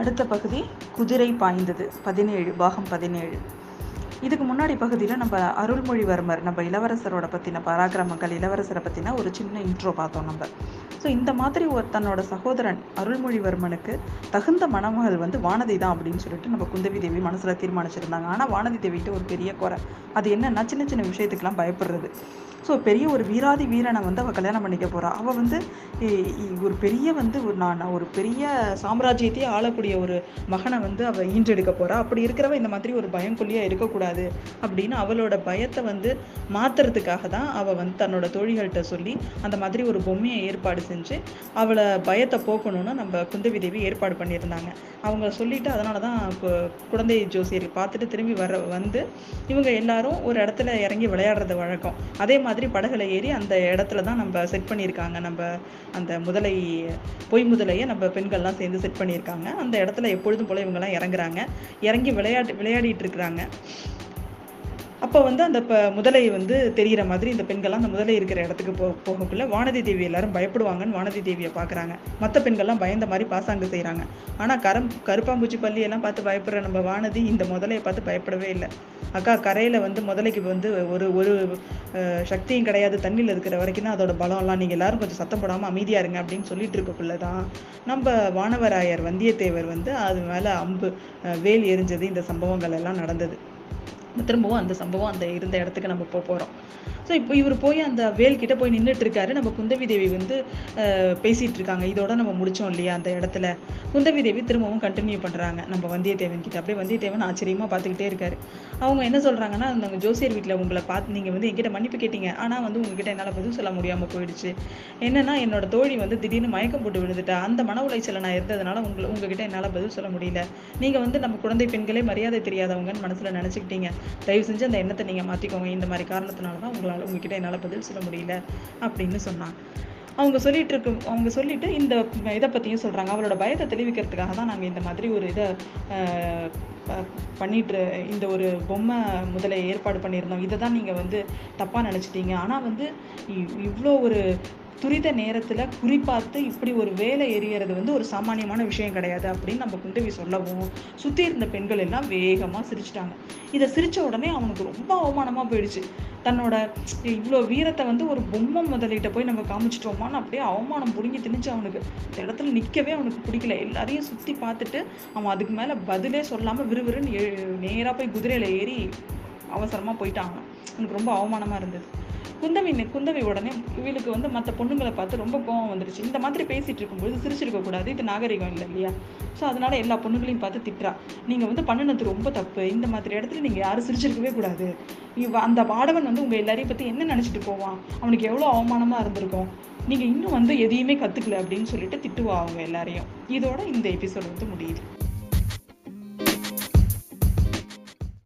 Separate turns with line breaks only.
அடுத்த பகுதி குதிரை பாய்ந்தது. பதினேழு பாகம் பதினேழு. இதுக்கு முன்னாடி பகுதியில் நம்ம அருள்மொழிவர்மர் நம்ம இளவரசரோட பற்றின பராக்கிரமங்கள் இளவரசரை பற்றின ஒரு சின்ன இன்ட்ரோ பார்த்தோம் நம்ம. ஸோ இந்த மாதிரி ஒரு தன்னோட சகோதரன் அருள்மொழிவர்மனுக்கு தகுந்த மணமகள் வந்து வானதி தான் அப்படின்னு சொல்லிட்டு நம்ம குந்தவி தேவி மனசில் தீர்மானிச்சிருந்தாங்க. ஆனால் வானதி தேவிட்டு ஒரு பெரிய குறை. அது என்னென்னா சின்ன சின்ன விஷயத்துக்கெல்லாம் பயப்படுறது. ஸோ பெரிய ஒரு வீராதி வீரனை வந்து அவள் கல்யாணம் பண்ணிக்க போகிறா அவள் வந்து இ- இ- ஒரு பெரிய வந்து ஒரு நான் ஒரு பெரிய சாம்ராஜ்யத்தையே ஆளக்கூடிய ஒரு மகனை வந்து அவள் ஈன்றெடுக்க போகிறா அப்படி இருக்கிறவ இந்த மாதிரி ஒரு பயங்கொல்லியாக இருக்கக்கூடாது அப்படின்னு அவளோட பயத்தை வந்து மாத்துறதுக்காக தான் அவள் வந்து தன்னோட தோழிகள்கிட்ட சொல்லி அந்த மாதிரி ஒரு பொம்மையை ஏற்பாடு செஞ்சு அவளை பயத்தை போக்கணும்னு நம்ம குந்தவி தேவி ஏற்பாடு பண்ணியிருந்தாங்க. அவங்க சொல்லிட்டு அதனால தான் கு- குழந்தை ஜோசியர் பார்த்துட்டு திரும்பி வர வந்து இவங்க எல்லாரும் ஒரு இடத்துல இறங்கி விளையாடுறது வழக்கம். அதே மாதிரி மாதிரி படகுல ஏறி அந்த இடத்துல தான் நம்ம செட் பண்ணியிருக்காங்க. நம்ம அந்த முதலை பொய் முதலையை நம்ம பெண்கள்லாம் சேர்ந்து செட் பண்ணியிருக்காங்க. அந்த இடத்துல எப்பொழுதும் போல இவங்கெல்லாம் இறங்குறாங்க. இறங்கி விளையாட்டு விளையாடிட்டு இருக்கிறாங்க. அப்போ வந்து அந்த இப்போ முதலை வந்து தெரிகிற மாதிரி இந்த பெண்கள்லாம் அந்த முதலை இருக்கிற இடத்துக்கு போ போகக்குள்ள வானதி தேவி எல்லாரும் பயப்படுவாங்கன்னு வானதி தேவியை பார்க்குறாங்க மற்ற பெண்கள்லாம் பயந்த மாதிரி பாசாங்கு செய்கிறாங்க ஆனால் கரம் கருப்பாம்பூச்சி பள்ளியெல்லாம் பார்த்து பயப்படுற நம்ம வானதி இந்த முதலையை பார்த்து பயப்படவே இல்லை. அக்கா கரையில் வந்து முதலைக்கு வந்து ஒரு ஒரு சக்தியும் கிடையாது. தண்ணியில் இருக்கிற வரைக்கும் தான் அதோட பலம்லாம். நீங்கள் எல்லாரும் கொஞ்சம் சத்தம் போடாமல் அமைதியாக இருங்க அப்படின்னு சொல்லிட்டு இருக்கக்குள்ள தான் நம்ம வானவராயர் வந்தியத்தேவர் வந்து அது மேலே அம்பு வேல் எரிஞ்சது இந்த சம்பவங்கள் எல்லாம் நடந்தது. திரும்பவும் அந்த சம்பவம் அந்த இருந்த இடத்துக்கு நம்ம போக போகிறோம் ஸோ இப்போ இவர் போய் அந்த வேல் கிட்ட போய் நின்றுட்டு இருக்காரு நம்ம குந்தவி தேவி வந்து அஹ், பேசிட்டு இருக்காங்க இதோட நம்ம முடிச்சோம் இல்லையா அந்த இடத்துல. குந்தவி தேவி திரும்பவும் கண்டினியூ பண்ணுறாங்க நம்ம வந்தியத்தேவன் கிட்ட. அப்படியே வந்தியத்தேவன் ஆச்சரியமாக பார்த்துக்கிட்டே இருக்காரு. அவங்க என்ன சொல்கிறாங்கன்னா அந்த ஜோசியர் வீட்டில் உங்களை பார்த்து நீங்கள் வந்து எங்கிட்ட மன்னிப்பு கேட்டீங்க. ஆனால் வந்து உங்ககிட்ட என்னால் பதில் சொல்ல முடியாமல் போயிடுச்சு. என்னன்னா என்னோட தோழி வந்து திடீர்னு மயக்கம் போட்டு விழுந்துட்டா. அந்த மன உளைச்சல நான் இருந்ததுனால உங்களை உங்ககிட்ட என்னால் பதில் சொல்ல முடியல. நீங்கள் வந்து நம்ம குழந்தை பெண்களே மரியாதை தெரியாதவங்கன்னு மனசில் நினச்சிக்கிட்டீங்க. தயவு செஞ்சு அந்த எண்ணத்தை நீங்கள் மாத்திக்கோங்க. இந்த மாதிரி காரணத்தினால தான் உங்களால் உங்ககிட்ட என்னால் பதில் சொல்ல முடியல அப்படின்னு சொன்னான் அவங்க சொல்லிட்டு இருக்கு அவங்க சொல்லிட்டு இந்த இதை பற்றியும் சொல்றாங்க. அவளோட பயத்தை தெளிவிக்கிறதுக்காக தான் நாங்கள் இந்த மாதிரி ஒரு இதை பண்ணிட்டு இந்த ஒரு பொம்மை முதல்ல ஏற்பாடு பண்ணியிருந்தோம். இதை தான் நீங்கள் வந்து தப்பாக நினச்சிட்டீங்க. ஆனால் வந்து இவ்வளோ ஒரு துரித நேரத்தில் குறிப்பார்த்து இப்படி ஒரு வேலை எரியறது வந்து ஒரு சாமானியமான விஷயம் கிடையாது அப்படின்னு நம்ம குந்தவி சொல்லவும் சுற்றி இருந்த பெண்கள் எல்லாம் வேகமாக சிரிச்சிட்டாங்க. இதை சிரித்த உடனே அவனுக்கு ரொம்ப அவமானமாக போயிடுச்சு. தன்னோட இவ்வளோ வீரத்தை வந்து ஒரு பொம்மை முதலிட்ட போய் நம்ம காமிச்சிட்டோமான்னு அப்படியே அவமானம் புடுங்கி திணிச்சு அவனுக்கு. இந்த இடத்துல நிற்கவே அவனுக்கு பிடிக்கல. எல்லாரையும் சுற்றி பார்த்துட்டு அவன் அதுக்கு மேலே பதிலே சொல்லாமல் விறுவிறுன்னு நேராக போய் குதிரையில் ஏறி அவசரமாக போயிட்டாங்க அவனுக்கு ரொம்ப அவமானமாக இருந்தது. குந்தவி குந்தவி உடனே இவளுக்கு வந்து மற்ற பொண்ணுங்களை பார்த்து ரொம்ப கோவம் வந்துருச்சு. இந்த மாதிரி பேசிகிட்டு இருக்கும்போது சிரிச்சிருக்க கூடாது. இது நாகரிகம் இல்லை இல்லையா? ஸோ அதனால எல்லா பொண்ணுங்களையும் பார்த்து திட்டுறா. நீங்கள் வந்து பண்ணினது ரொம்ப தப்பு. இந்த மாதிரி இடத்துல நீங்கள் யாரும் சிரிச்சிருக்கவே கூடாது. இவ அந்த பாடவன் வந்து உங்கள் எல்லாரையும் பற்றி என்ன நினச்சிட்டு போவான்? அவனுக்கு எவ்வளோ அவமானமாக இருந்திருக்கும்? நீங்கள் இன்னும் வந்து எதையுமே கற்றுக்கல அப்படின்னு சொல்லிட்டு திட்டுவா அவங்க எல்லாரையும். இதோட இந்த எபிசோட் வந்து முடியுது.